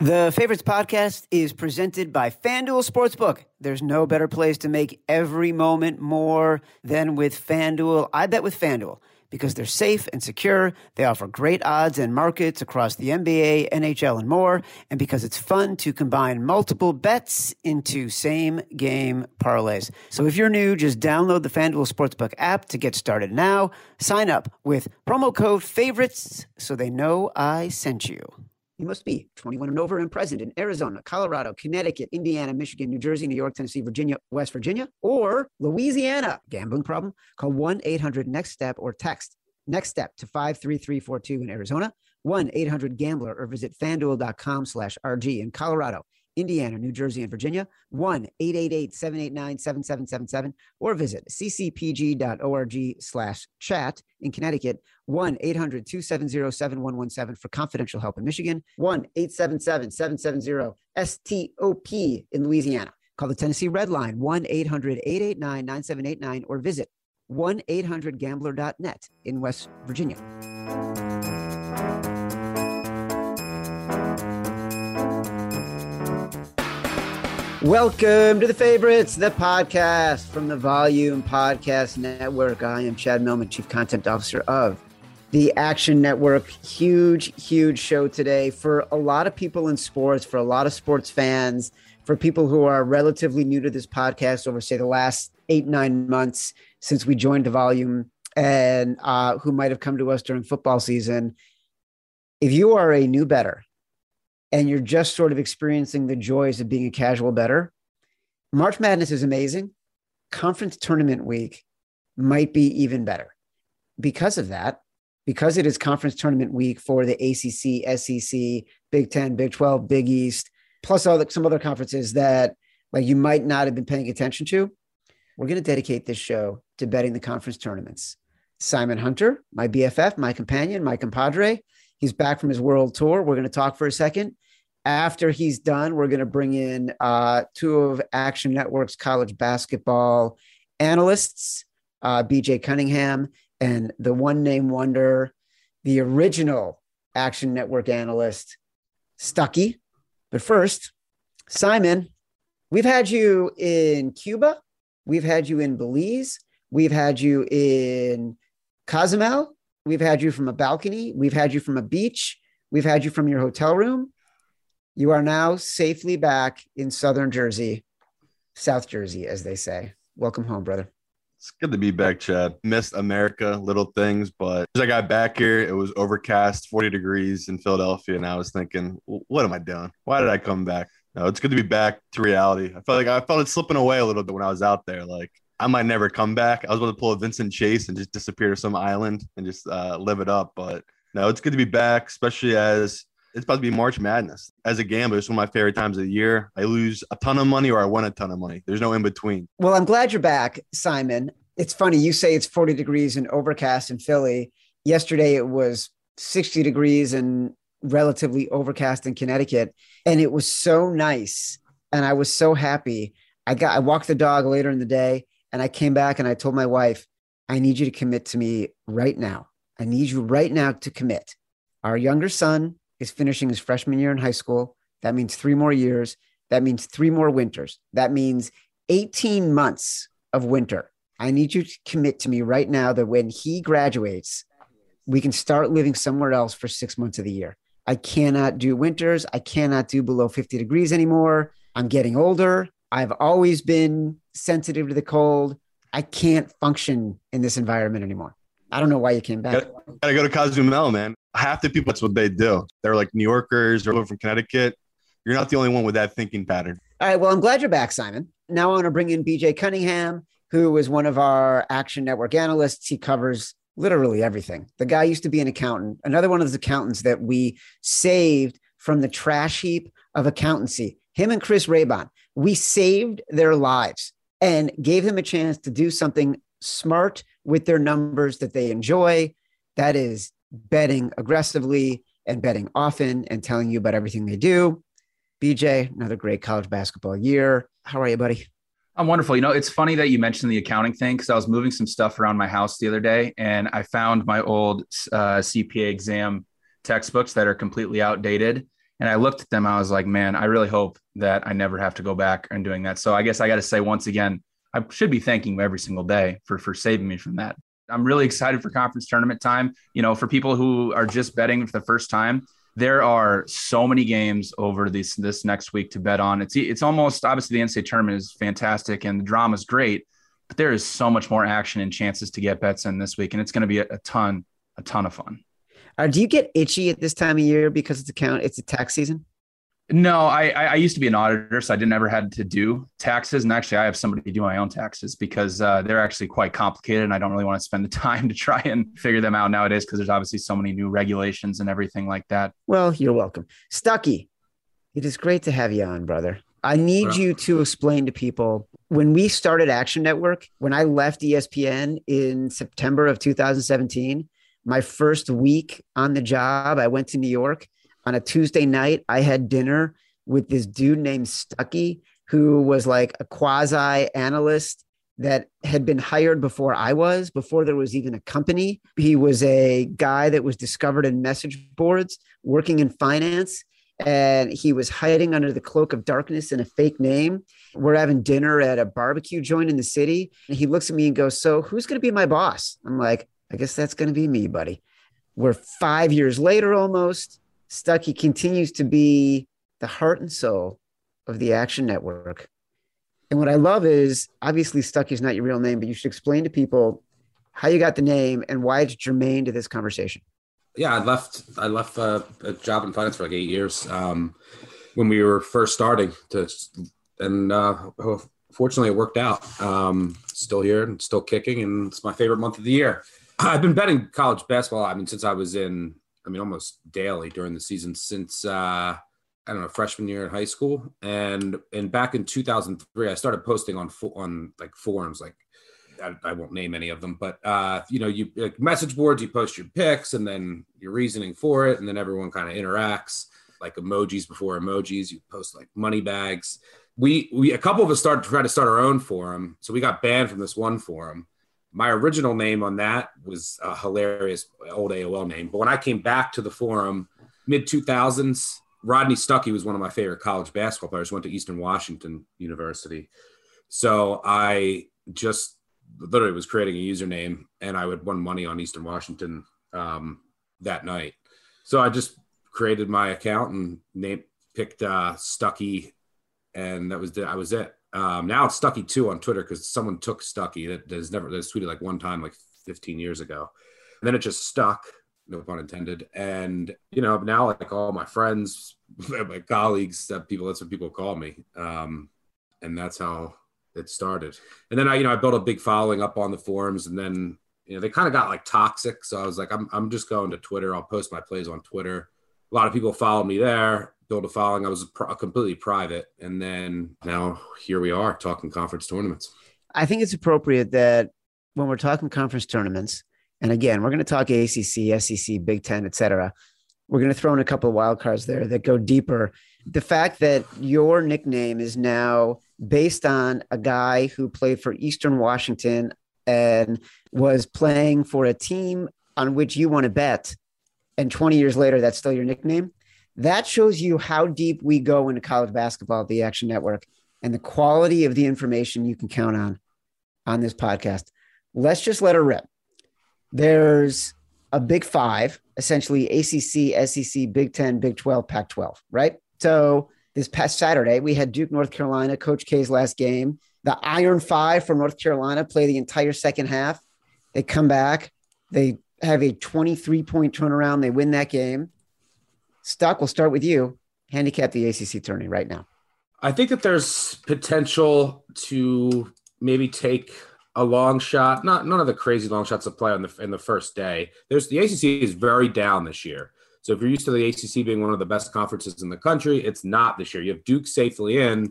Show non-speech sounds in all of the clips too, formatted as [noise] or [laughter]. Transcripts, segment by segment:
The Favorites podcast is presented by FanDuel Sportsbook. There's no better place to make every moment more than with FanDuel. I bet with FanDuel because they're safe and secure. They offer great odds and markets across the NBA, NHL, and more. And because it's fun to combine multiple bets into same game parlays. So if you're new, just download the FanDuel Sportsbook app to get started now. Sign up with promo code favorites so they know I sent you. You must be 21 and over and present in Arizona, Colorado, Connecticut, Indiana, Michigan, New Jersey, New York, Tennessee, Virginia, West Virginia, or Louisiana. Gambling problem? Call 1 800 NEXT STEP or text NEXT STEP to 53342 in Arizona, 1 800 Gambler, or visit fanduel.com slash RG in Colorado. Indiana, New Jersey, and Virginia, 1 888 789 7777, or visit ccpg.org slash chat in Connecticut, 1 800 270 7117 for confidential help in Michigan, 1 877 770 STOP in Louisiana. Call the Tennessee Red Line, 1 800 889 9789, or visit 1 800 gambler.net in West Virginia. Welcome to the favorites, the podcast from the Volume Podcast Network. I am Chad Millman, Chief Content Officer of the Action Network. Huge, huge show today for a lot of people in sports, for a lot of sports fans, for people who are relatively new to this podcast over, say, the last eight, nine months since we joined the Volume and uh, who might have come to us during football season. If you are a new bettor, and you're just sort of experiencing the joys of being a casual bettor, March Madness is amazing. Conference tournament week might be even better. Because of that, because it is conference tournament week for the ACC, SEC, Big 10, Big 12, Big East, plus all the, some other conferences that like you might not have been paying attention to, we're going to dedicate this show to betting the conference tournaments. Simon Hunter, my BFF, my companion, my compadre, He's back from his world tour. We're going to talk for a second. After he's done, we're going to bring in uh, two of Action Network's college basketball analysts, uh, BJ Cunningham and the one name wonder, the original Action Network analyst, Stuckey. But first, Simon, we've had you in Cuba, we've had you in Belize, we've had you in Cozumel, We've had you from a balcony. We've had you from a beach. We've had you from your hotel room. You are now safely back in Southern Jersey, South Jersey, as they say. Welcome home, brother. It's good to be back, Chad. Missed America, little things, but as I got back here, it was overcast, 40 degrees in Philadelphia, and I was thinking, what am I doing? Why did I come back? No, it's good to be back to reality. I felt like I felt it slipping away a little bit when I was out there. Like I might never come back. I was about to pull a Vincent Chase and just disappear to some island and just uh, live it up. But no, it's good to be back, especially as it's about to be March Madness. As a gambler, it's one of my favorite times of the year. I lose a ton of money or I win a ton of money. There's no in between. Well, I'm glad you're back, Simon. It's funny. You say it's 40 degrees and overcast in Philly. Yesterday it was 60 degrees and relatively overcast in Connecticut. And it was so nice. And I was so happy. I got I walked the dog later in the day and I came back and I told my wife, I need you to commit to me right now. I need you right now to commit. Our younger son is finishing his freshman year in high school. That means three more years. That means three more winters. That means 18 months of winter. I need you to commit to me right now that when he graduates, we can start living somewhere else for six months of the year. I cannot do winters. I cannot do below 50 degrees anymore. I'm getting older. I've always been sensitive to the cold. I can't function in this environment anymore. I don't know why you came back. Gotta, gotta go to Cozumel, man. Half the people, that's what they do. They're like New Yorkers or from Connecticut. You're not the only one with that thinking pattern. All right. Well, I'm glad you're back, Simon. Now I want to bring in BJ Cunningham, who is one of our Action Network analysts. He covers literally everything. The guy used to be an accountant, another one of those accountants that we saved from the trash heap of accountancy. Him and Chris Raybon, we saved their lives and gave them a chance to do something smart with their numbers that they enjoy. That is betting aggressively and betting often and telling you about everything they do. BJ, another great college basketball year. How are you, buddy? I'm wonderful. You know, it's funny that you mentioned the accounting thing because I was moving some stuff around my house the other day and I found my old uh, CPA exam textbooks that are completely outdated. And I looked at them, I was like, man, I really hope that I never have to go back and doing that. So I guess I got to say once again, I should be thanking them every single day for for saving me from that. I'm really excited for conference tournament time. You know, for people who are just betting for the first time, there are so many games over this this next week to bet on. It's it's almost obviously the NCAA tournament is fantastic and the drama is great, but there is so much more action and chances to get bets in this week, and it's going to be a, a ton a ton of fun. Uh, do you get itchy at this time of year because it's account it's a tax season? No, I, I used to be an auditor, so I didn't ever had to do taxes. And actually, I have somebody to do my own taxes because uh, they're actually quite complicated, and I don't really want to spend the [laughs] time to try and figure them out nowadays because there's obviously so many new regulations and everything like that. Well, you're welcome, Stuckey. It is great to have you on, brother. I need you to explain to people when we started Action Network, when I left ESPN in September of 2017 my first week on the job, I went to New York on a Tuesday night. I had dinner with this dude named Stuckey, who was like a quasi analyst that had been hired before I was, before there was even a company. He was a guy that was discovered in message boards working in finance. And he was hiding under the cloak of darkness in a fake name. We're having dinner at a barbecue joint in the city. And he looks at me and goes, So who's going to be my boss? I'm like, I guess that's going to be me, buddy. We're five years later almost. Stuckey continues to be the heart and soul of the Action Network. And what I love is obviously Stuckey is not your real name, but you should explain to people how you got the name and why it's germane to this conversation. Yeah, I left. I left a job in finance for like eight years um, when we were first starting to, and uh, fortunately it worked out. Um, still here and still kicking, and it's my favorite month of the year. I've been betting college basketball. I mean, since I was in, I mean, almost daily during the season since uh, I don't know freshman year in high school, and and back in 2003, I started posting on on like forums, like I, I won't name any of them, but uh, you know, you like message boards, you post your picks and then your reasoning for it, and then everyone kind of interacts, like emojis before emojis. You post like money bags. We we a couple of us started to try to start our own forum, so we got banned from this one forum my original name on that was a hilarious old AOL name. But when I came back to the forum mid 2000s, Rodney Stuckey was one of my favorite college basketball players. Went to Eastern Washington University, so I just literally was creating a username, and I would won money on Eastern Washington um, that night. So I just created my account and name picked uh, Stuckey, and that was the, I was it. Um, now it's Stuckey two on Twitter because someone took Stuckey that has never that's tweeted like one time like 15 years ago, and then it just stuck. No pun intended. And you know now like all my friends, [laughs] my colleagues, that people that's what people call me, um, and that's how it started. And then I you know I built a big following up on the forums, and then you know they kind of got like toxic. So I was like I'm I'm just going to Twitter. I'll post my plays on Twitter. A lot of people follow me there build a following. I was completely private, and then now here we are talking conference tournaments. I think it's appropriate that when we're talking conference tournaments, and again, we're going to talk ACC, SEC, Big Ten, etc. We're going to throw in a couple of wild cards there that go deeper. The fact that your nickname is now based on a guy who played for Eastern Washington and was playing for a team on which you want to bet, and 20 years later, that's still your nickname that shows you how deep we go into college basketball at the Action Network and the quality of the information you can count on on this podcast. Let's just let her rip. There's a big five, essentially ACC, SEC, Big 10, Big 12, Pac 12, right? So this past Saturday, we had Duke, North Carolina, Coach K's last game. The Iron Five from North Carolina play the entire second half. They come back, they have a 23 point turnaround, they win that game. Stuck, we'll start with you. Handicap the ACC tourney right now. I think that there's potential to maybe take a long shot. Not none of the crazy long shots to play on the in the first day. There's the ACC is very down this year. So if you're used to the ACC being one of the best conferences in the country, it's not this year. You have Duke safely in,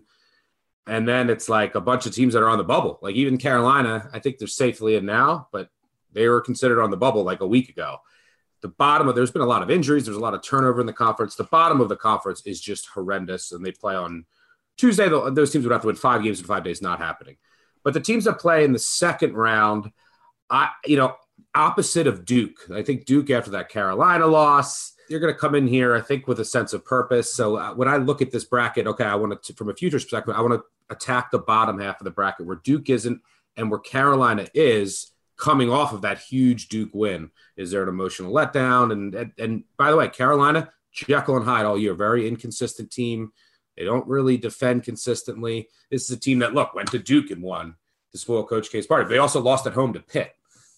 and then it's like a bunch of teams that are on the bubble. Like even Carolina, I think they're safely in now, but they were considered on the bubble like a week ago the bottom of there's been a lot of injuries there's a lot of turnover in the conference. The bottom of the conference is just horrendous and they play on tuesday those teams would have to win five games in five days not happening. But the teams that play in the second round i you know opposite of duke. I think duke after that carolina loss you're going to come in here, I think, with a sense of purpose. So uh, when I look at this bracket, okay, I want to, from a futures perspective, I want to attack the bottom half of the bracket where Duke isn't and where Carolina is coming off of that huge Duke win. Is there an emotional letdown? And and, and by the way, Carolina, Jekyll and Hyde all year, very inconsistent team. They don't really defend consistently. This is a team that look went to Duke and won to spoil Coach K's party. They also lost at home to Pitt.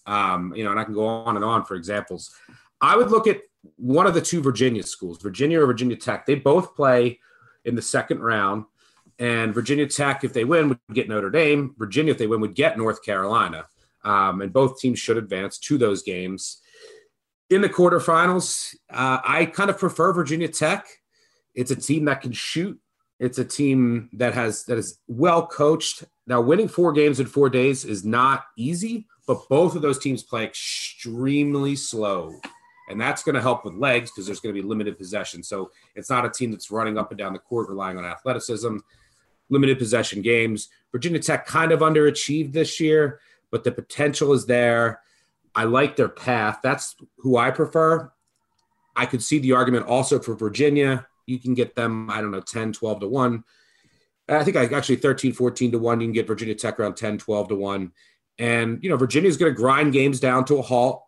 Um, you know, and I can go on and on for examples. I would look at one of the two Virginia schools, Virginia or Virginia Tech. They both play in the second round. And Virginia Tech, if they win, would get Notre Dame. Virginia, if they win, would get North Carolina. Um, and both teams should advance to those games. In the quarterfinals, uh, I kind of prefer Virginia Tech. It's a team that can shoot. It's a team that has that is well coached. Now, winning four games in four days is not easy, but both of those teams play extremely slow. And that's going to help with legs because there's going to be limited possession. So it's not a team that's running up and down the court relying on athleticism, limited possession games. Virginia Tech kind of underachieved this year, but the potential is there. I like their path. That's who I prefer. I could see the argument also for Virginia. You can get them, I don't know, 10, 12 to 1. I think I actually 13, 14 to 1. You can get Virginia Tech around 10, 12 to 1. And, you know, Virginia's going to grind games down to a halt.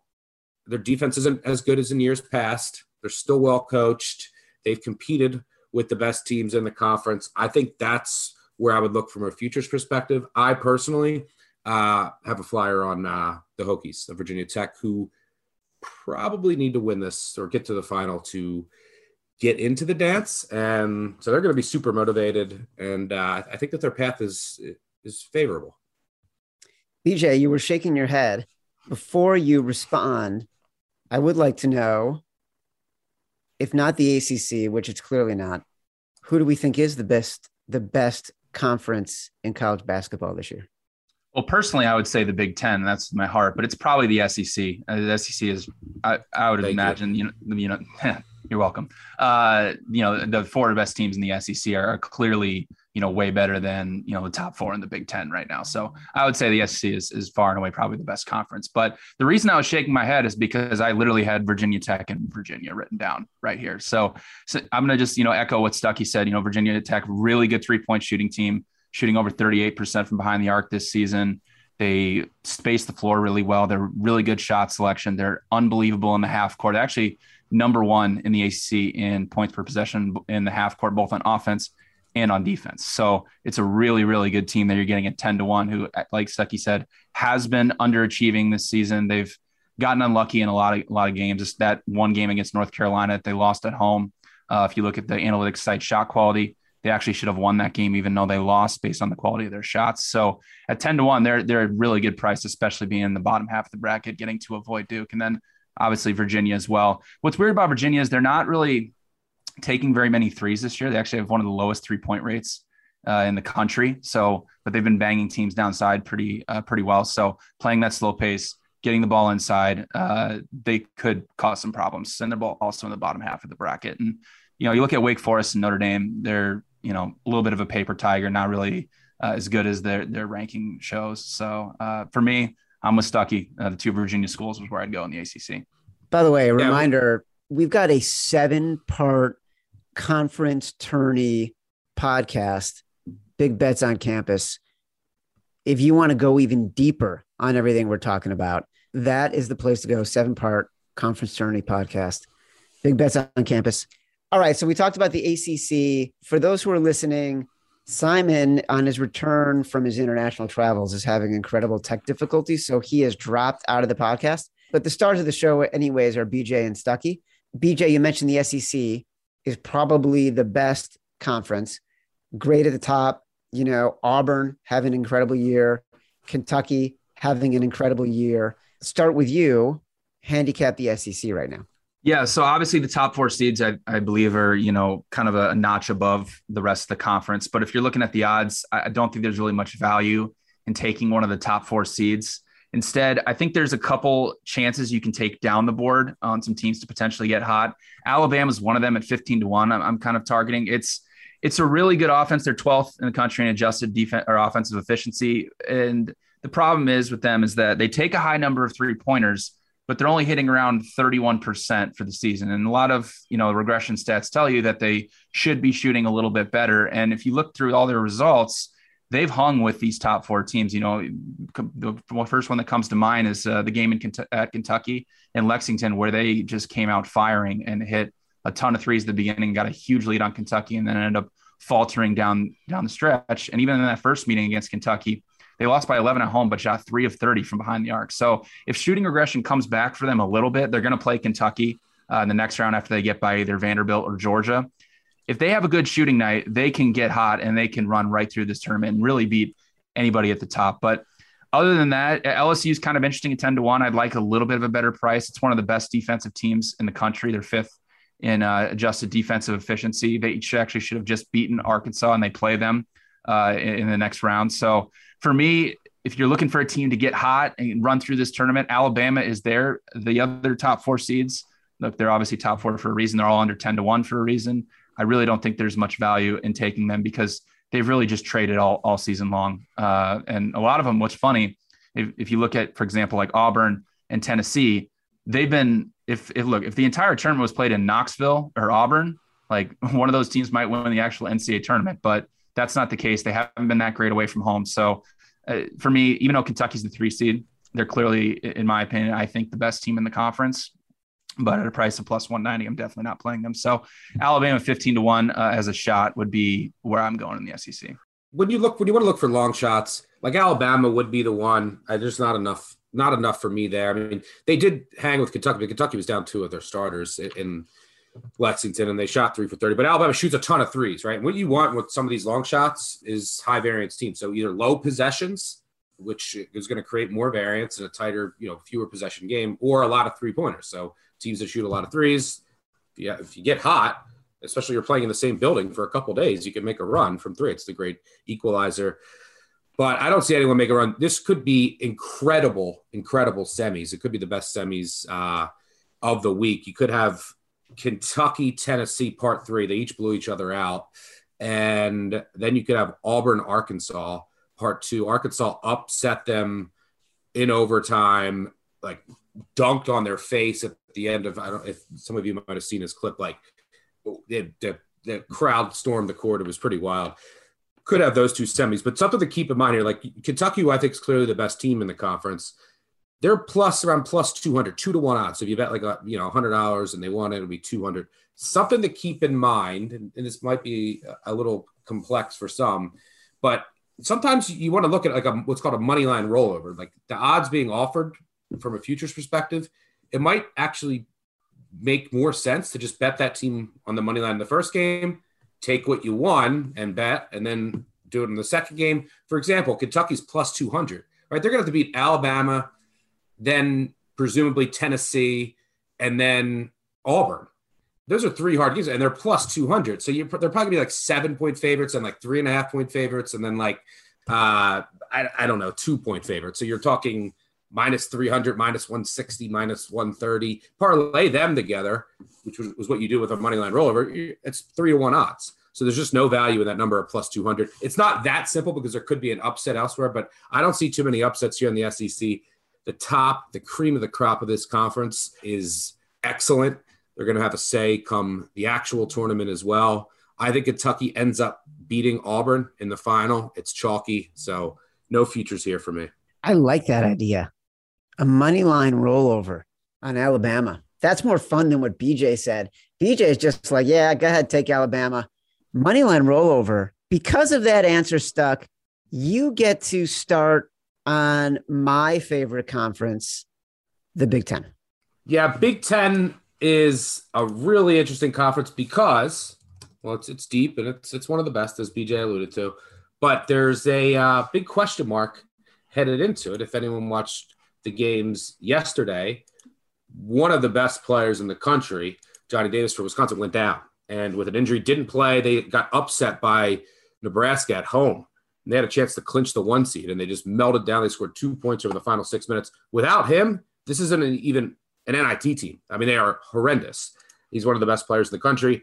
Their defense isn't as good as in years past. They're still well coached. They've competed with the best teams in the conference. I think that's where I would look from a futures perspective. I personally uh, have a flyer on uh, the Hokies of Virginia Tech, who probably need to win this or get to the final to get into the dance. And so they're going to be super motivated. And uh, I think that their path is is favorable. BJ, you were shaking your head. Before you respond, I would like to know if not the ACC, which it's clearly not, who do we think is the best the best conference in college basketball this year? Well, personally, I would say the Big Ten. That's my heart, but it's probably the SEC. Uh, the SEC is, I, I would Thank imagine, you. you know, you know, [laughs] you're welcome. Uh, you know, the four best teams in the SEC are, are clearly you know, way better than, you know, the top four in the Big Ten right now. So I would say the SEC is, is far and away probably the best conference. But the reason I was shaking my head is because I literally had Virginia Tech and Virginia written down right here. So, so I'm going to just, you know, echo what Stuckey said. You know, Virginia Tech, really good three point shooting team, shooting over 38% from behind the arc this season. They space the floor really well. They're really good shot selection. They're unbelievable in the half court. Actually, number one in the ACC in points per possession in the half court, both on offense and on defense. So it's a really, really good team that you're getting at 10 to 1, who, like Stuckey said, has been underachieving this season. They've gotten unlucky in a lot of a lot of games. It's that one game against North Carolina that they lost at home. Uh, if you look at the analytics site shot quality, they actually should have won that game, even though they lost based on the quality of their shots. So at 10 to 1, they're they're a really good price, especially being in the bottom half of the bracket, getting to avoid Duke. And then obviously Virginia as well. What's weird about Virginia is they're not really taking very many threes this year. They actually have one of the lowest three point rates uh, in the country. So, but they've been banging teams downside pretty uh, pretty well. So, playing that slow pace, getting the ball inside, uh, they could cause some problems. And they're also in the bottom half of the bracket. And you know, you look at Wake Forest and Notre Dame; they're you know a little bit of a paper tiger, not really uh, as good as their their ranking shows. So, uh, for me, I'm with Stuckey. Uh, the two Virginia schools was where I'd go in the ACC. By the way, a reminder: we've got a seven part conference tourney podcast, Big Bets on Campus. If you want to go even deeper on everything we're talking about, that is the place to go. Seven part conference tourney podcast, Big Bets on Campus. All right. So we talked about the ACC. For those who are listening, Simon, on his return from his international travels, is having incredible tech difficulties. So he has dropped out of the podcast. But the stars of the show, anyways, are BJ and Stuckey. BJ, you mentioned the SEC is probably the best conference. Great at the top. You know, Auburn having an incredible year, Kentucky having an incredible year. Start with you. Handicap the SEC right now. Yeah, so obviously the top four seeds, I, I believe, are you know kind of a, notch above the rest of the conference. But if you're looking at the odds, I don't think there's really much value in taking one of the top four seeds. Instead, I think there's a couple chances you can take down the board on some teams to potentially get hot. Alabama's one of them at 15 to 1. I'm, I'm kind of targeting. It's it's a really good offense. They're 12th in the country in adjusted defense or offensive efficiency. And the problem is with them is that they take a high number of three pointers, but they're only hitting around 31% for the season. And a lot of, you know, regression stats tell you that they should be shooting a little bit better. And if you look through all their results, they've hung with these top four teams. You know, the first one that comes to mind is uh, the game in at Kentucky and Lexington, where they just came out firing and hit a ton of threes at the beginning, got a huge lead on Kentucky, and then ended up faltering down down the stretch. And even in that first meeting against Kentucky, they lost by 11 at home, but shot three of 30 from behind the arc. So if shooting regression comes back for them a little bit, they're going to play Kentucky uh, in the next round after they get by either Vanderbilt or Georgia. If they have a good shooting night, they can get hot and they can run right through this tournament and really beat anybody at the top. But other than that, LSU is kind of interesting at 10 to 1. I'd like a little bit of a better price. It's one of the best defensive teams in the country. They're fifth in uh, adjusted defensive efficiency. They actually should have just beaten Arkansas and they play them uh, in, in, the next round. So for me, if you're looking for a team to get hot and run through this tournament, Alabama is there. The other top four seeds, look, they're obviously top four for a reason. They're all under 10 to 1 for a reason. I really don't think there's much value in taking them because they've really just traded all, all season long. Uh, and a lot of them, what's funny, if, if you look at, for example, like Auburn and Tennessee, they've been if, if look if the entire tournament was played in Knoxville or Auburn, like [laughs] one of those teams might win the actual NCAA tournament, but that's not the case. They haven't been that great away from home. So uh, for me, even though Kentucky's the three seed, they're clearly, in my opinion, I think the best team in the conference. But at a price of plus 190, I'm definitely not playing them. So Alabama 15 to 1 uh, as a shot would be where I'm going in the SEC. When you look, when you want to look for long shots, like Alabama would be the one. Uh, there's not enough not enough for me there. I mean, they did hang with Kentucky, but Kentucky was down two of their starters in Lexington, and they shot three for 30. But Alabama shoots a ton of threes, right? What you want with some of these long shots is high variance teams. So either low possessions, which is going to create more variance and a tighter, you know, fewer possession game, or a lot of three pointers. So teams that shoot a lot of threes, yeah, if you get hot, especially you're playing in the same building for a couple days, you can make a run from three. It's the great equalizer but I don't see anyone make a run. This could be incredible, incredible semis. It could be the best semis uh, of the week. You could have Kentucky, Tennessee, part three. They each blew each other out. And then you could have Auburn, Arkansas, part two. Arkansas upset them in overtime, like dunked on their face at the end of, I don't if some of you might have seen this clip, like the, the, the crowd stormed the court. It was pretty wild could have those two semis. But something to keep in mind here, like Kentucky, I think is clearly the best team in the conference, they're plus around plus 200, two to one odds. So if you bet like, a, you know, $100 and they won it, it'll be 200. Something to keep in mind, and, and this might be a little complex for some, but sometimes you want to look at like a, what's called a money line rollover, like the odds being offered from a futures perspective. It might actually make more sense to just bet that team on the money line in the first game take what you won and bet, and then do it in the second game. For example, Kentucky's plus 200, right? They're going to have to beat Alabama, then presumably Tennessee, and then Auburn. Those are three hard games, and they're plus 200. So you're, they're probably to be like seven point favorites and like three and a half point favorites, and then like, uh, I, I don't know, two point favorites. So you're talking minus 300, minus 160, minus 130. Parlay them together, which was, was what you do with a money line rollover. It's three to one odds. So there's just no value in that number of plus 200. It's not that simple because there could be an upset elsewhere, but I don't see too many upsets here in the SEC. The top, the cream of the crop of this conference is excellent. They're going to have a say come the actual tournament as well. I think Kentucky ends up beating Auburn in the final. It's chalky. So no futures here for me. I like that idea a money line rollover on Alabama. That's more fun than what BJ said. BJ is just like, yeah, go ahead, take Alabama. Money line rollover. Because of that answer stuck, you get to start on my favorite conference, the Big Ten. Yeah, Big Ten is a really interesting conference because, well, it's it's deep and it's it's one of the best, as BJ alluded to. But there's a uh, big question mark headed into it. If anyone watched the games yesterday, one of the best players in the country, Johnny Davis for Wisconsin, went down. And with an injury, didn't play. They got upset by Nebraska at home. And they had a chance to clinch the one seed, and they just melted down. They scored two points over the final six minutes. Without him, this isn't an, even an NIT team. I mean, they are horrendous. He's one of the best players in the country.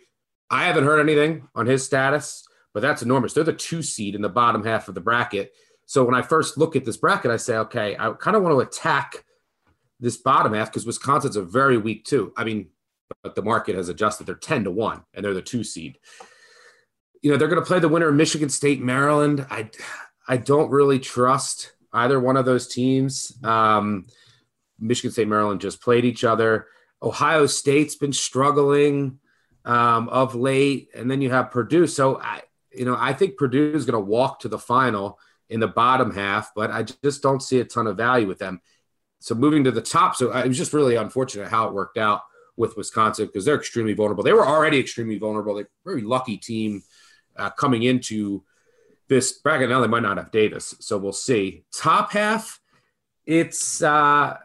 I haven't heard anything on his status, but that's enormous. They're the two seed in the bottom half of the bracket. So when I first look at this bracket, I say, okay, I kind of want to attack this bottom half because Wisconsin's a very weak too. I mean, but the market has adjusted. They're 10 to 1 and they're the two seed. You know, they're going to play the winner of Michigan State, Maryland. I I don't really trust either one of those teams. Um, Michigan State, Maryland just played each other. Ohio State's been struggling um, of late, and then you have Purdue. So I, you know, I think Purdue is going to walk to the final in the bottom half, but I just don't see a ton of value with them. So moving to the top, so it was just really unfortunate how it worked out with Wisconsin because they're extremely vulnerable. They were already extremely vulnerable. They're a very lucky team uh, coming into this bracket. Now they might not have Davis, so we'll see. Top half, it's uh,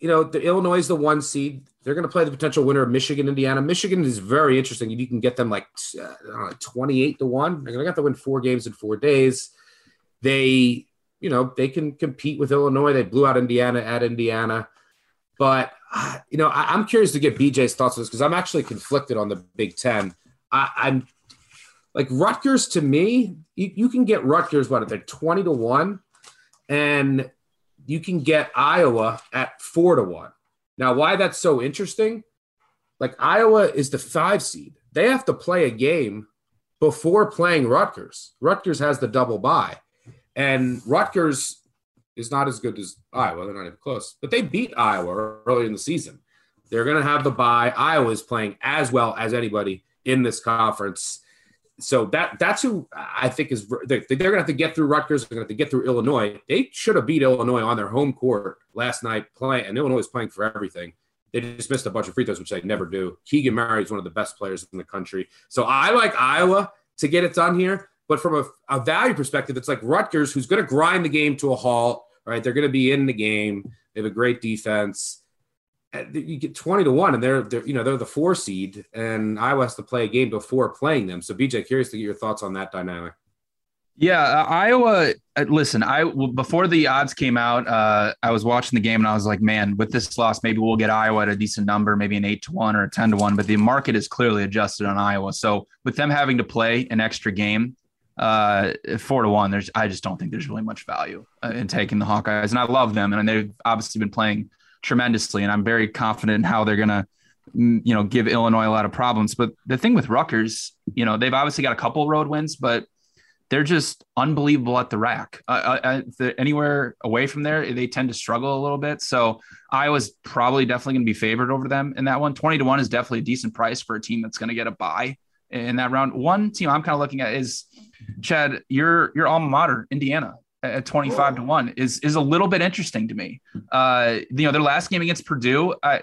you know the Illinois is the one seed. They're going to play the potential winner of Michigan, Indiana. Michigan is very interesting. You can get them like uh, 28 to 1. They're going to have to win four games in four days. They, you know, they can compete with Illinois. They blew out Indiana at Indiana. But, uh, you know, I, am curious to get BJ's thoughts on this because I'm actually conflicted on the Big Ten. I, I'm like Rutgers to me, you, you can get Rutgers, what, they're 20 to 1, and you can get Iowa at 4 to 1. Now, why that's so interesting? Like Iowa is the five seed. They have to play a game before playing Rutgers. Rutgers has the double bye. And Rutgers is not as good as Iowa. They're not even close. But they beat Iowa early in the season. They're going to have the bye. Iowa is playing as well as anybody in this conference. So that that's who I think is they're, they're going to have to get through Rutgers. They're going to have to get through Illinois. They should have beat Illinois on their home court last night playing, and Illinois is playing for everything. They just missed a bunch of free throws, which they never do. Keegan Murray is one of the best players in the country. So I like Iowa to get it done here. But from a, a value perspective, it's like Rutgers, who's going to grind the game to a halt. Right, they're going to be in the game. They have a great defense. You get twenty to one, and they're, they're you know they're the four seed, and Iowa has to play a game before playing them. So, BJ, curious to get your thoughts on that dynamic. Yeah, uh, Iowa. Uh, listen, I before the odds came out, uh, I was watching the game and I was like, man, with this loss, maybe we'll get Iowa at a decent number, maybe an eight to one or a ten to one. But the market is clearly adjusted on Iowa. So with them having to play an extra game, uh, four to one, there's I just don't think there's really much value uh, in taking the Hawkeyes, and I love them, and they've obviously been playing tremendously, and I'm very confident in how they're gonna mm, you know give Illinois a lot of problems. But the thing with Rutgers, you know, they've obviously got a couple road wins, but they're just unbelievable at the RAC. Uh, uh, uh anywhere away from there, they tend to struggle a little bit. So Iowa's probably definitely going to be favored over them in that one. 20 to 1 is definitely a decent price for a team that's going to get a bye in that round. One team I'm kind of looking at is Chad, your your alma mater, Indiana at 25 to 1 is is a little bit interesting to me. Uh, you know, their last game against Purdue, I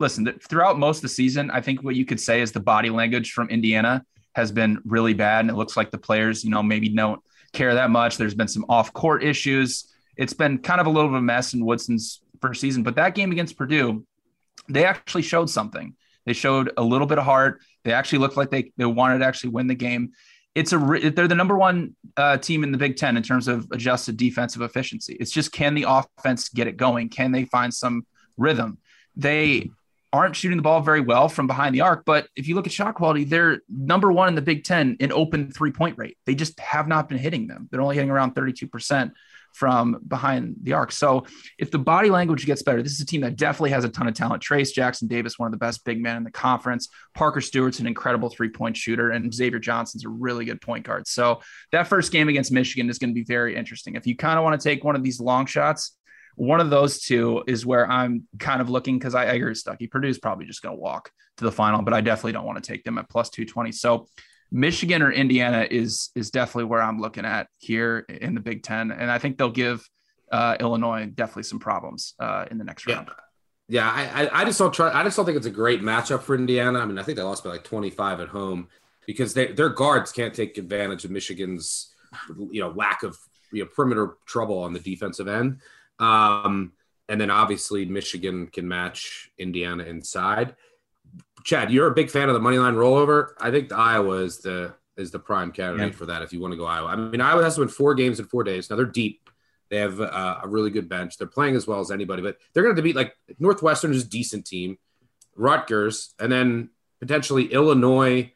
listen, throughout most of the season, I think what you could say is the body language from Indiana has been really bad. And it looks like the players, you know, maybe don't care that much. There's been some off court issues. It's been kind of a little bit of a mess in Woodson's first season. But that game against Purdue, they actually showed something. They showed a little bit of heart. They actually looked like they, they wanted to actually win the game. It's a they're the number one uh, team in the Big Ten in terms of adjusted defensive efficiency. It's just can the offense get it going? Can they find some rhythm? They aren't shooting the ball very well from behind the arc. But if you look at shot quality, they're number one in the Big Ten in open three point rate. They just have not been hitting them. They're only hitting around 32% from behind the arc. So if the body language gets better, this is a team that definitely has a ton of talent. Trayce Jackson Davis, one of the best big men in the conference. Parker Stewart's an incredible three point shooter, and Xavier Johnson's a really good point guard. So that first game against Michigan is going to be very interesting. If you kind of want to take one of these long shots, one of those two is where I'm kind of looking because I, agree with Stuckey. Purdue's probably just going to walk to the final, but I definitely don't want to take them at plus 220. So Michigan or Indiana is is definitely where I'm looking at here in the Big Ten, and I think they'll give uh, Illinois definitely some problems uh, in the next round. Yeah, I, I just don't try. I just don't think it's a great matchup for Indiana. I mean, I think they lost by like 25 at home because they, their guards can't take advantage of Michigan's you know lack of you know perimeter trouble on the defensive end. Um, and then obviously Michigan can match Indiana inside. Chad, you're a big fan of the money line rollover. I think the Iowa is the is the prime candidate yeah. for that if you want to go Iowa. I mean, Iowa has to win four games in four days. Now they're deep. They have uh, a really good bench. They're playing as well as anybody, but they're going to beat like Northwestern is a decent team, Rutgers, and then potentially Illinois,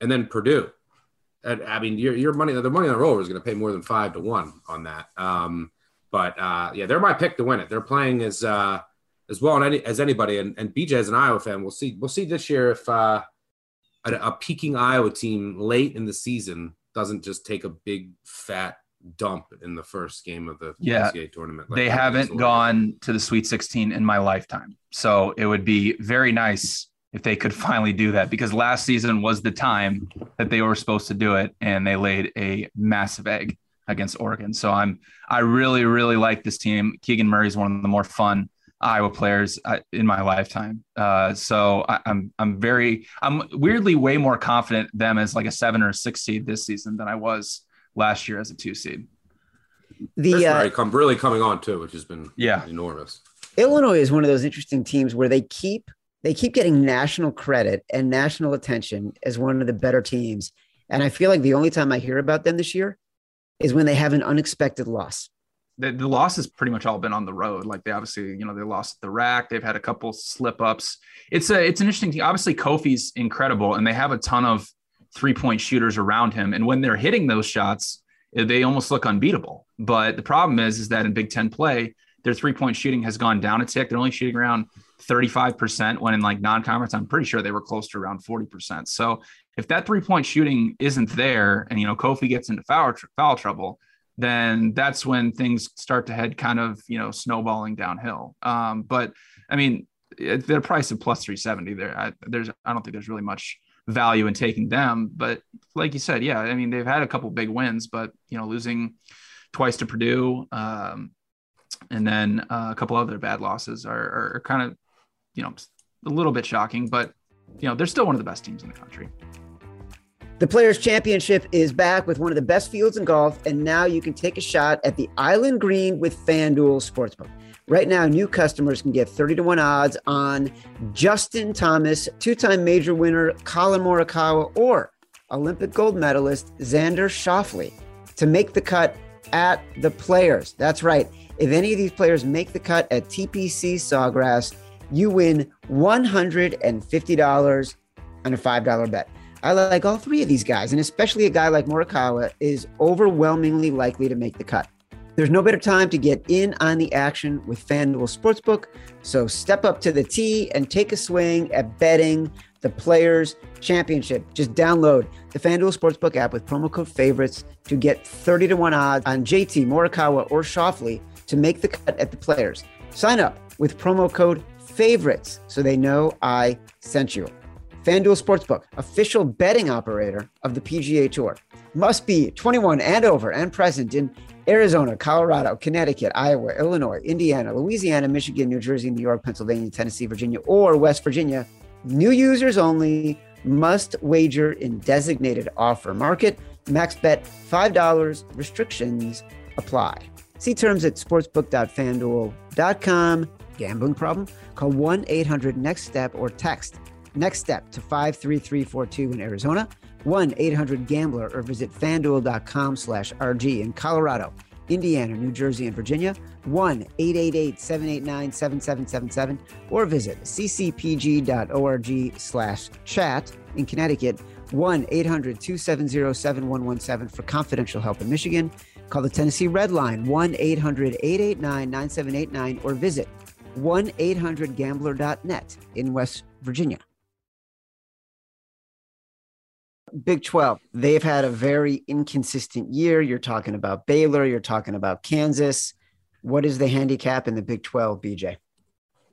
and then Purdue. And, I mean, your, your money, the money on the roller is going to pay more than five to one on that. Um, but uh, yeah, they're my pick to win it. They're playing as uh, as well any, as anybody. And, and BJ as an Iowa fan, we'll see. We'll see this year if uh, a, a peaking Iowa team late in the season doesn't just take a big fat dump in the first game of the yeah, NCAA tournament. Like they haven't gone to the Sweet 16 in my lifetime, so it would be very nice if they could finally do that because last season was the time that they were supposed to do it, and they laid a massive egg against Oregon. So I'm I really really like this team. Keegan Murray is one of the more fun Iowa players uh, in my lifetime. Uh, so I, am I'm, I'm very I'm weirdly way more confident them as like a seven or a six seed this season than I was last year as a two seed. The uh, come really coming on too, which has been yeah enormous. Illinois is one of those interesting teams where they keep they keep getting national credit and national attention as one of the better teams. And I feel like the only time I hear about them this year is when they have an unexpected loss the, the loss has pretty much all been on the road. Like they obviously, you know, they lost the RAC. They've had a couple slip ups. It's a it's an interesting team. Obviously, Kofi's incredible, and they have a ton of three point shooters around him. And when they're hitting those shots, eh, they almost look unbeatable. But the problem is, is that in Big Ten play, their three point shooting has gone down a tick. They're only shooting around 35% when in like non conference, I'm pretty sure they were close to around 40%. So if that three point shooting isn't there and, you know, Kofi gets into foul, foul trouble, then that's when things start to head kind of you know snowballing downhill. Um, but I mean, their price of plus 370 there, I, there's I don't think there's really much value in taking them. But like you said, yeah, I mean they've had a couple big wins, but you know losing twice to Purdue, um, and then uh, a couple other bad losses are, are kind of you know a little bit shocking, but you know they're still one of the best teams in the country. The Players Championship is back with one of the best fields in golf, and now you can take a shot at the Island Green with FanDuel Sportsbook. Right now, new customers can get 30 to 1 odds on Justin Thomas, two time major winner Collin Morikawa, or Olympic gold medalist Xander Schauffele to make the cut at the Players. That's right. If any of these players make the cut at TPC Sawgrass, you win $150 on a $5 bet. I like all three of these guys, and especially a guy like Morikawa is overwhelmingly likely to make the cut. There's no better time to get in on the action with FanDuel Sportsbook. So step up to the tee and take a swing at betting the Players Championship. Just download the FanDuel Sportsbook app with promo code favorites to get 30 to 1 odds on JT, Morikawa, or Schauffele to make the cut at the Players. Sign up with promo code favorites so they know I sent you. FanDuel Sportsbook, official betting operator of the PGA Tour. Must be 21 and over and present in Arizona, Colorado, Connecticut, Iowa, Illinois, Indiana, Louisiana, Michigan, New Jersey, New York, Pennsylvania, Tennessee, Virginia, or West Virginia. New users only must wager in designated offer market. Max bet $5. Restrictions apply. See terms at sportsbook.fanduel.com. Gambling problem? Call 1 800 NEXT STEP or text Next step to 53342 in Arizona, 1 800 Gambler, or visit fanduel.com slash RG in Colorado, Indiana, New Jersey, and Virginia, 1 888 789 7777, or visit ccpg.org slash chat in Connecticut, 1 800 270 7117 for confidential help in Michigan. Call the Tennessee Red Line, 1 800 889 9789, or visit 1 800 gambler.net in West Virginia. Big 12, they've had a very inconsistent year. You're talking about Baylor, you're talking about Kansas. What is the handicap in the Big 12, BJ?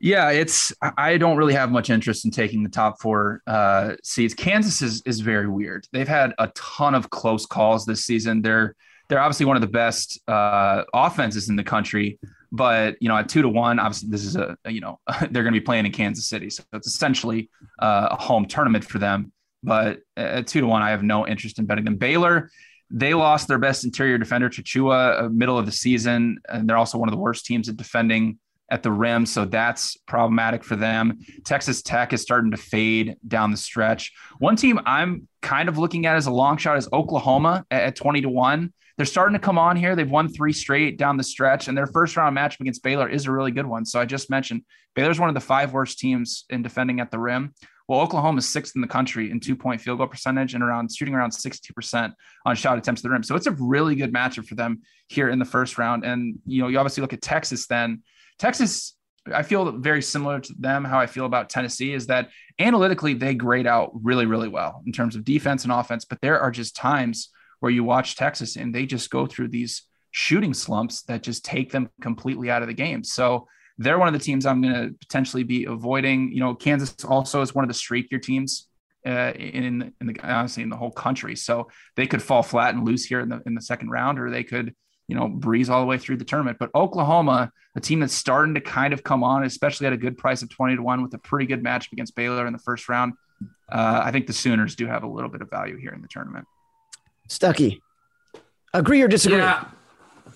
Yeah, it's I don't really have much interest in taking the top four uh, seeds. Kansas is is very weird. They've had a ton of close calls this season. They're they're obviously one of the best uh, offenses in the country, but you know at two to one, obviously this is a you know [laughs] they're going to be playing in Kansas City, so it's essentially uh, a home tournament for them but at two to one, I have no interest in betting them. Baylor, they lost their best interior defender, Tchatchoua, uh, middle of the season, and they're also one of the worst teams at defending at the rim, so that's problematic for them. Texas Tech is starting to fade down the stretch. One team I'm kind of looking at as a long shot is Oklahoma at 20 to 1. They're starting to come on here. They've won three straight down the stretch, and their first round matchup against Baylor is a really good one. So I just mentioned Baylor's one of the five worst teams in defending at the rim. Well, Oklahoma is sixth in the country in two point field goal percentage and around shooting around 60% on shot attempts to the rim. So it's a really good matchup for them here in the first round. And, you know, you obviously look at Texas then. Texas, I feel very similar to them. How I feel about Tennessee is that analytically they grade out really, really well in terms of defense and offense. But there are just times where you watch Texas and they just go through these shooting slumps that just take them completely out of the game. So they're one of the teams I'm going to potentially be avoiding. You know, Kansas also is one of the streakier teams uh, in in the honestly in the whole country. So they could fall flat and lose here in the in the second round, or they could you know breeze all the way through the tournament. But Oklahoma, a team that's starting to kind of come on, especially at a good price of twenty to one, with a pretty good matchup against Baylor in the first round. Uh, I think the Sooners do have a little bit of value here in the tournament. Stuckey, agree or disagree? Yeah.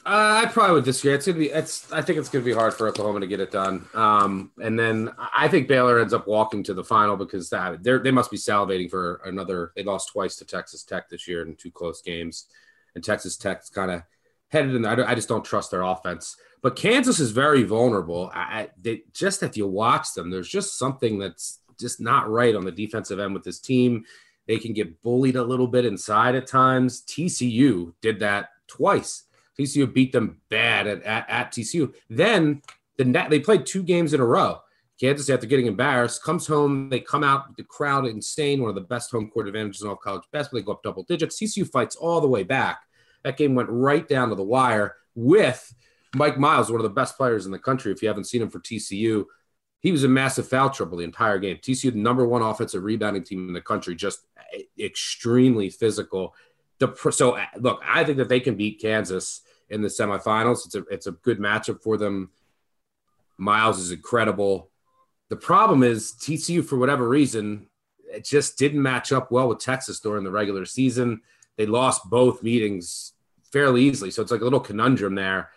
Uh, I probably would disagree. It's gonna be. It's. I think it's gonna be hard for Oklahoma to get it done. Um, and then I think Baylor ends up walking to the final because that they they must be salivating for another. They lost twice to Texas Tech this year in two close games, and Texas Tech's kind of headed in. I, I just don't trust their offense. But Kansas is very vulnerable. I, they, just if you watch them, there's just something that's just not right on the defensive end with this team. They can get bullied a little bit inside at times. TCU did that twice TCU beat them bad at, at, at TCU. Then the net, they played two games in a row. Kansas, after getting embarrassed, comes home. They come out, the crowd insane, one of the best home court advantages in all college basketball. They go up double digits. TCU fights all the way back. That game went right down to the wire with Mike Miles, one of the best players in the country. If you haven't seen him for TCU, he was in massive foul trouble the entire game. TCU, the number one offensive rebounding team in the country, just extremely physical. The so uh, look, I think that they can beat Kansas in the semifinals. It's a it's a good matchup for them. Miles is incredible. The problem is TCU for whatever reason it just didn't match up well with Texas during the regular season. They lost both meetings fairly easily, so it's like a little conundrum there.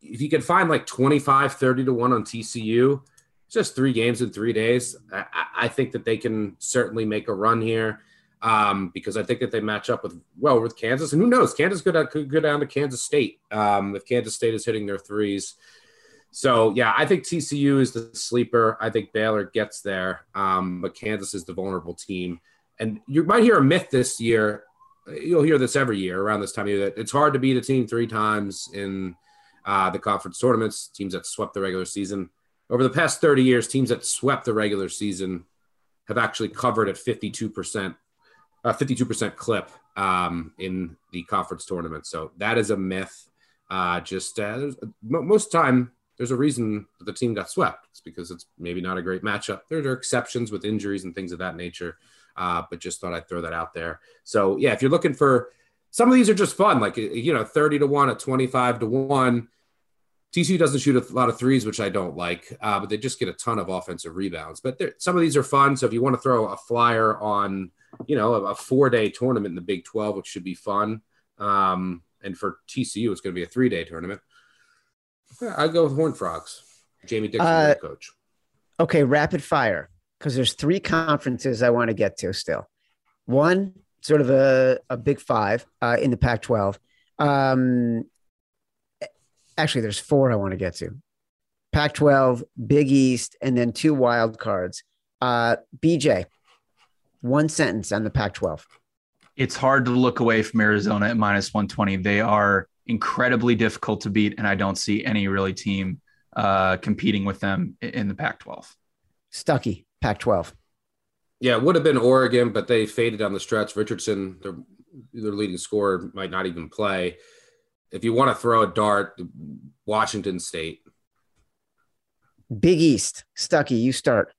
If you can find like 25, 30 to 1 on TCU, just three games in three days. I, I think that they can certainly make a run here um, because I think that they match up with well with Kansas, and who knows, Kansas could, could go down to Kansas State um, if Kansas State is hitting their threes. So yeah, I think TCU is the sleeper. I think Baylor gets there, um, but Kansas is the vulnerable team. And you might hear a myth this year. You'll hear this every year around this time of year that it's hard to beat a team three times in uh, the conference tournaments. Teams that swept the regular season over the past 30 years, teams that swept the regular season have actually covered at 52 percent a 52% clip um, in the conference tournament. So that is a myth. Uh, just uh, most time, there's a reason that the team got swept. It's because it's maybe not a great matchup. There are exceptions with injuries and things of that nature, uh, but just thought I'd throw that out there. So yeah, if you're looking for some of these are just fun, like you know, 30 to one, a 25 to one. TCU doesn't shoot a lot of threes, which I don't like, uh, but they just get a ton of offensive rebounds. But some of these are fun. So if you want to throw a flyer on you know, a, a four day tournament in the Big 12, which should be fun. Um, and for TCU, it's going to be a three day tournament. Yeah, I'd go with Horned Frogs. Jamie Dixon, uh, coach. Okay, rapid fire, because there's three conferences I want to get to still. One, sort of a, a big five uh, in the Pac 12. Um, actually, there's four I want to get to Pac 12, Big East, and then two wild cards. Uh, BJ, one sentence on the Pac 12. It's hard to look away from Arizona at minus 120. They are incredibly difficult to beat, and I don't see any really team uh, competing with them in the Pac 12. Stuckey, Pac 12. Yeah, it would have been Oregon, but they faded on the stretch. Richardson, their, their leading scorer, might not even play. If you want to throw a dart, Washington State. Big East, Stuckey, you start.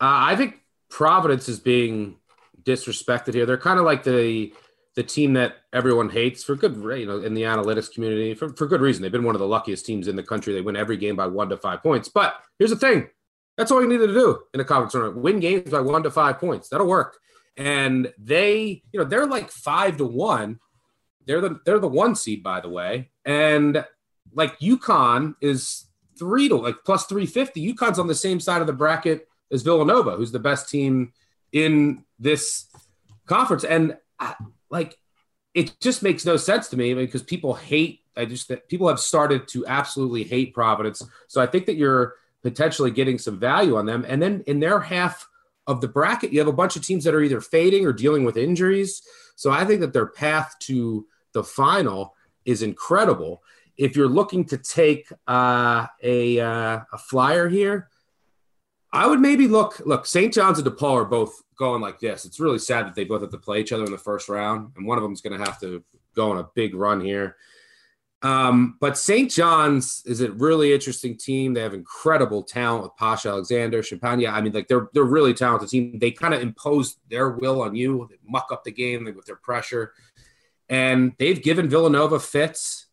Uh, I think Providence is being disrespected here. They're kind of like the the team that everyone hates for good, you know, in the analytics community for, for good reason. They've been one of the luckiest teams in the country. They win every game by one to five points. But here's the thing: that's all you needed to do in a conference tournament: win games by one to five points. That'll work. And they, you know, they're like five to one. They're the they're the one seed, by the way. And like UConn is three to like plus three fifty. UConn's on the same side of the bracket is Villanova, who's the best team in this conference. And I, like, it just makes no sense to me because people hate. I just that people have started to absolutely hate Providence. So I think that you're potentially getting some value on them. And then in their half of the bracket, you have a bunch of teams that are either fading or dealing with injuries. So I think that their path to the final is incredible. if you're looking to take uh, a uh, a flyer here, I would maybe look. Look, St. John's and DePaul are both going like this. It's really sad that they both have to play each other in the first round, and one of them is going to have to go on a big run here. Um, but St. John's is a really interesting team. They have incredible talent with Pasha Alexander, Champagnie. I mean, like they're they're really talented team. They kind of impose their will on you, they muck up the game with their pressure, and they've given Villanova fits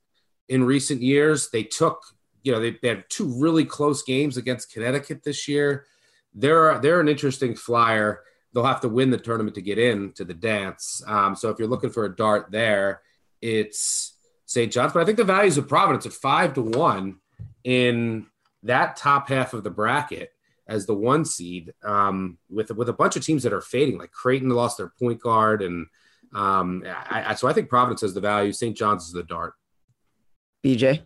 in recent years. They took, you know, they, they had two really close games against Connecticut this year. They're they're an interesting flyer. They'll have to win the tournament to get in to the dance. Um, so if you're looking for a dart there, it's St. John's. But I think the values of Providence at five to one in that top half of the bracket as the one seed, um, with with a bunch of teams that are fading, like Creighton lost their point guard, and um, I, I, so I think Providence has the value. St. John's is the dart. BJ.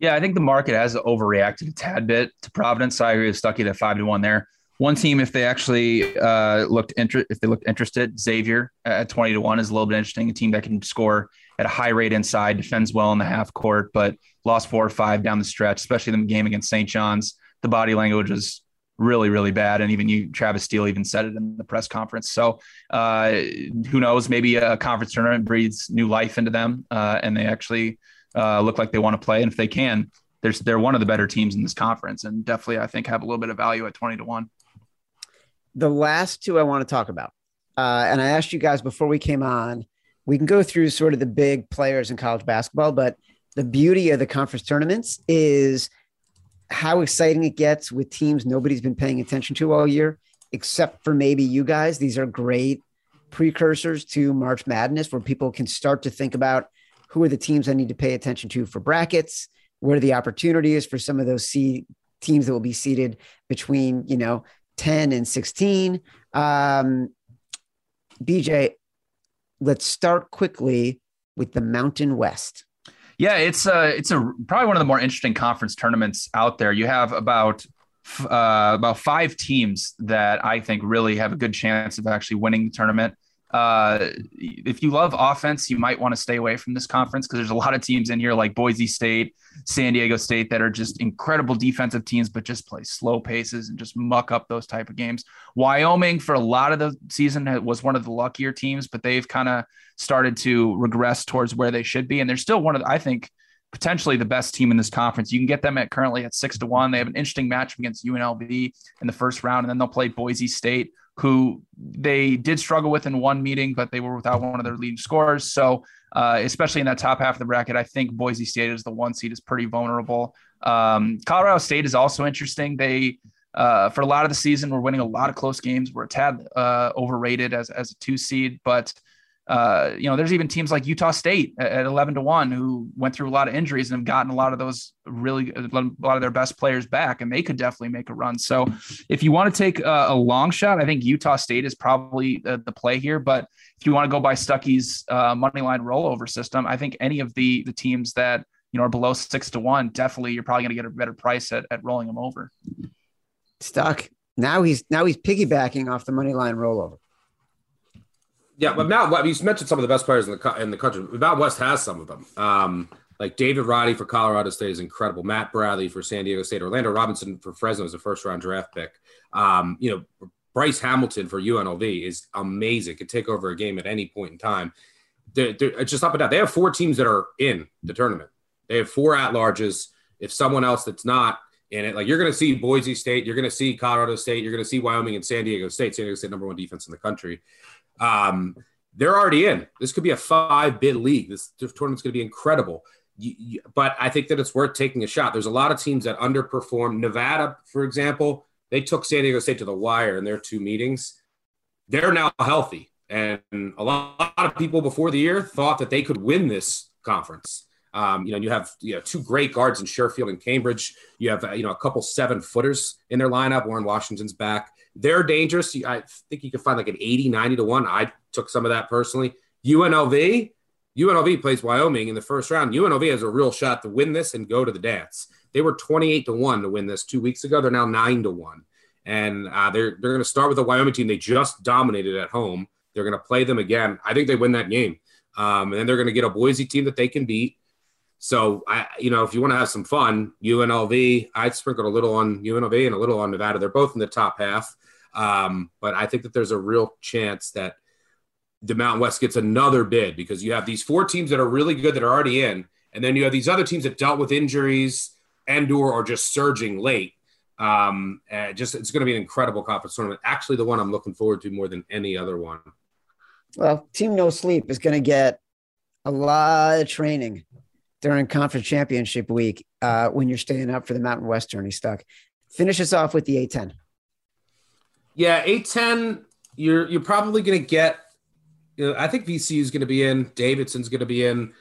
Yeah, I think the market has overreacted a tad bit to Providence. I agree with Stuckey that five to one there. One team, if they actually uh, looked inter- if they looked interested, Xavier at twenty to one is a little bit interesting. A team that can score at a high rate inside, defends well in the half court, but lost four or five down the stretch, especially the game against St. John's. The body language was really, really bad. And even you, Travis Steele, even said it in the press conference. So uh, who knows? Maybe a conference tournament breathes new life into them, uh, and they actually uh, look like they want to play. And if they can, there's, they're one of the better teams in this conference, and definitely I think have a little bit of value at twenty to one. The last two I want to talk about, uh, and I asked you guys before we came on we can go through sort of the big players in college basketball, but the beauty of the conference tournaments is how exciting it gets with teams nobody's been paying attention to all year, except for maybe you guys. These are great precursors to March Madness where people can start to think about who are the teams I need to pay attention to for brackets, where are the opportunity is for some of those seed teams that will be seated between, you know, 10 and 16. Um, BJ, let's start quickly with the Mountain West. Yeah, it's a uh, it's a probably one of the more interesting conference tournaments out there. You have about uh, about five teams that I think really have a good chance of actually winning the tournament. Uh, if you love offense, you might want to stay away from this conference because there's a lot of teams in here like Boise State, San Diego State that are just incredible defensive teams, but just play slow paces and just muck up those type of games. Wyoming, for a lot of the season, was one of the luckier teams, but they've kind of started to regress towards where they should be, and they're still one of, the, I think, potentially the best team in this conference. You can get them at currently at six to one. They have an interesting match against UNLV in the first round, and then they'll play Boise State, who they did struggle with in one meeting, but they were without one of their leading scorers. So, uh, especially in that top half of the bracket, I think Boise State is the one seed is pretty vulnerable. Um, Colorado State is also interesting. They uh, for a lot of the season, we're winning a lot of close games. We're a tad uh, overrated as, as a two seed, but uh, you know, there's even teams like Utah State at 11 to 1 who went through a lot of injuries and have gotten a lot of those really, a lot of their best players back, and they could definitely make a run. So, if you want to take a, a long shot, I think Utah State is probably the, the, play here. But if you want to go by Stuckey's uh, money line rollover system, I think any of the the teams that you know are below six to one, definitely you're probably going to get a better price at, at rolling them over. Stuck. Now he's now he's piggybacking off the money line rollover. Yeah, but Mount you mentioned some of the best players in the in the country. Mount West has some of them. Um, like David Roddy for Colorado State is incredible. Matt Bradley for San Diego State. Orlando Robinson for Fresno is a first round draft pick. Um, you know, Bryce Hamilton for UNLV is amazing. Could take over a game at any point in time. They're, they're, just up and down. They have four teams that are in the tournament. They have four at larges. If someone else that's not in it, like you're going to see Boise State, you're going to see Colorado State, you're going to see Wyoming and San Diego State. San Diego State number one defense in the country. Um, they're already in. This could be a five bid league. This, tournament's going to be incredible. You, you, but I think that it's worth taking a shot. There's a lot of teams that underperform. Nevada, for example, they took San Diego State to the wire in their two meetings. They're now healthy. And a lot of people before the year thought that they could win this conference. Um, you know, you have you know two great guards in Sherfield and Cambridge. You have you know a couple seven footers in their lineup. Warren Washington's back. They're dangerous. I think you can find like an 80, 90 to 1. I took some of that personally. UNLV, UNLV plays Wyoming in the first round. UNLV has a real shot to win this and go to the dance. They were 28 to 1 to win this two weeks ago. They're now 9 to 1. And uh, they're, they're going to start with the Wyoming team they just dominated at home. They're going to play them again. I think they win that game. Um, and then they're going to get a Boise team that they can beat. So I, you know, if you want to have some fun, UNLV, I'd a little on UNLV and a little on Nevada. They're both in the top half, um, but I think that there's a real chance that the Mountain West gets another bid because you have these four teams that are really good that are already in, and then you have these other teams that dealt with injuries and or are just surging late. Um, and just it's going to be an incredible conference tournament. Actually, the one I'm looking forward to more than any other one. Well, Team No Sleep is going to get a lot of training during conference championship week uh, when you're staying up for the Mountain West tourney stuck. Finish us off with the A10. Yeah, A10, you're you're probably going to get. You know, I think VCU is going to be in. Davidson's going to be in.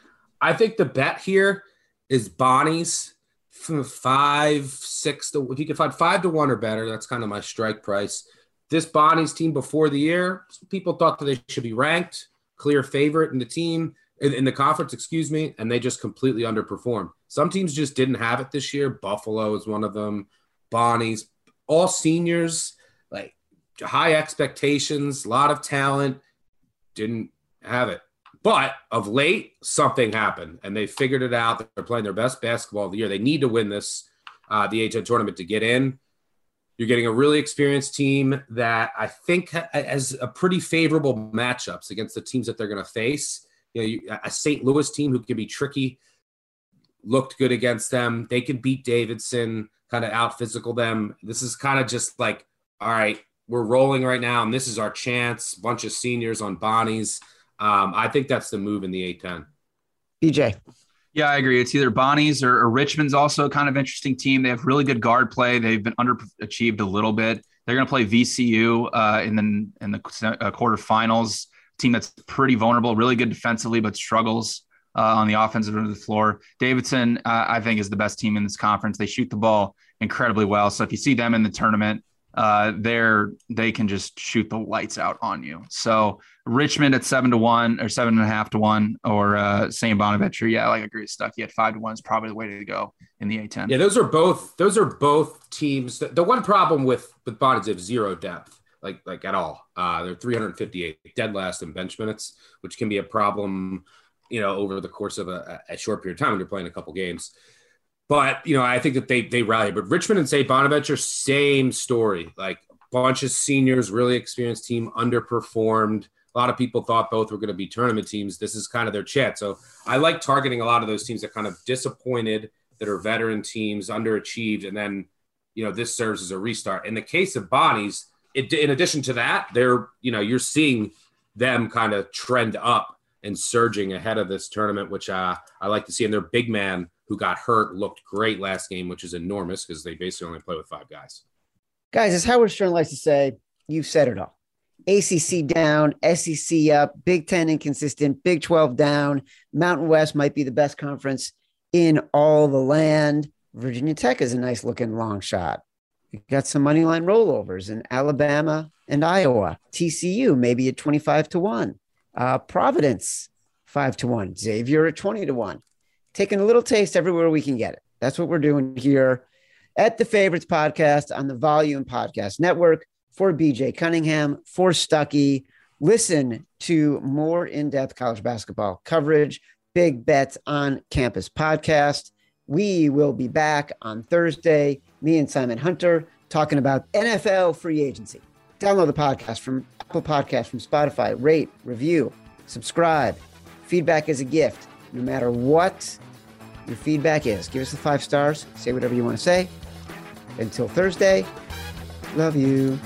I think the bet here is Bonnie's five, six to if you can find five to one or better, that's kind of my strike price. This Bonnie's team before the year, people thought that they should be ranked, clear favorite in the team in, in the conference, excuse me, and they just completely underperformed. Some teams just didn't have it this year. Buffalo is one of them. Bonnie's, all seniors, high expectations, a lot of talent, didn't have it. But of late, something happened and they figured it out. They're playing their best basketball of the year. They need to win this, uh, the A10 tournament to get in. You're getting a really experienced team that I think has a pretty favorable matchups against the teams that they're going to face. You know, a St. Louis team who can be tricky looked good against them. They can beat Davidson, kind of out physical them. This is kind of just like, all right, we're rolling right now, and this is our chance. Bunch of seniors on Bonnie's. Um, I think that's the move in the A10. BJ. Yeah, I agree. It's either Bonnie's or, or, Richmond's also kind of interesting team. They have really good guard play. They've been underachieved a little bit. They're going to play VCU uh, in the in the uh, quarterfinals. Team that's pretty vulnerable, really good defensively, but struggles uh, on the offensive end of the floor. Davidson, uh, I think, is the best team in this conference. They shoot the ball incredibly well. So if you see them in the tournament, uh, they're they can just shoot the lights out on you. So Richmond at seven to one or seven and a half to one, or uh, St. Bonaventure, yeah, like I agree with Stuckey at five to one is probably the way to go in the A10. Yeah, those are both those are both teams. The, the one problem with with have zero depth, like like at all. Uh, they're 358 dead last in bench minutes, which can be a problem, you know, over the course of a, a short period of time when you're playing a couple games. But you know, I think that they they rally. But Richmond and St. Bonaventure, same story. Like a bunch of seniors, really experienced team, underperformed. A lot of people thought both were going to be tournament teams. This is kind of their chance. So I like targeting a lot of those teams that kind of disappointed, that are veteran teams, underachieved, and then you know this serves as a restart. In the case of Bonnie's, it, in addition to that, they're you know you're seeing them kind of trend up and surging ahead of this tournament, which uh, I like to see. And their big man who got hurt looked great last game, which is enormous because they basically only play with five guys. Guys, as Howard Stern likes to say, you've said it all. ACC down, SEC up, Big 10 inconsistent, Big 12 down. Mountain West might be the best conference in all the land. Virginia Tech is a nice looking long shot. You got some money line rollovers in Alabama and Iowa. TCU maybe at 25 to 1. Uh, Providence 5 to 1. Xavier at 20 to 1 taking a little taste everywhere we can get it. That's what we're doing here at the Favorites Podcast on the Volume Podcast Network for BJ Cunningham, for Stuckey. Listen to more in depth college basketball coverage, Big Bets on Campus podcast. We will be back on Thursday, me and Simon Hunter, talking about NFL free agency. Download the podcast from Apple Podcast, from Spotify, rate, review, subscribe. Feedback is a gift no matter what your feedback is. Give us the five stars, say whatever you want to say. Until Thursday, love you.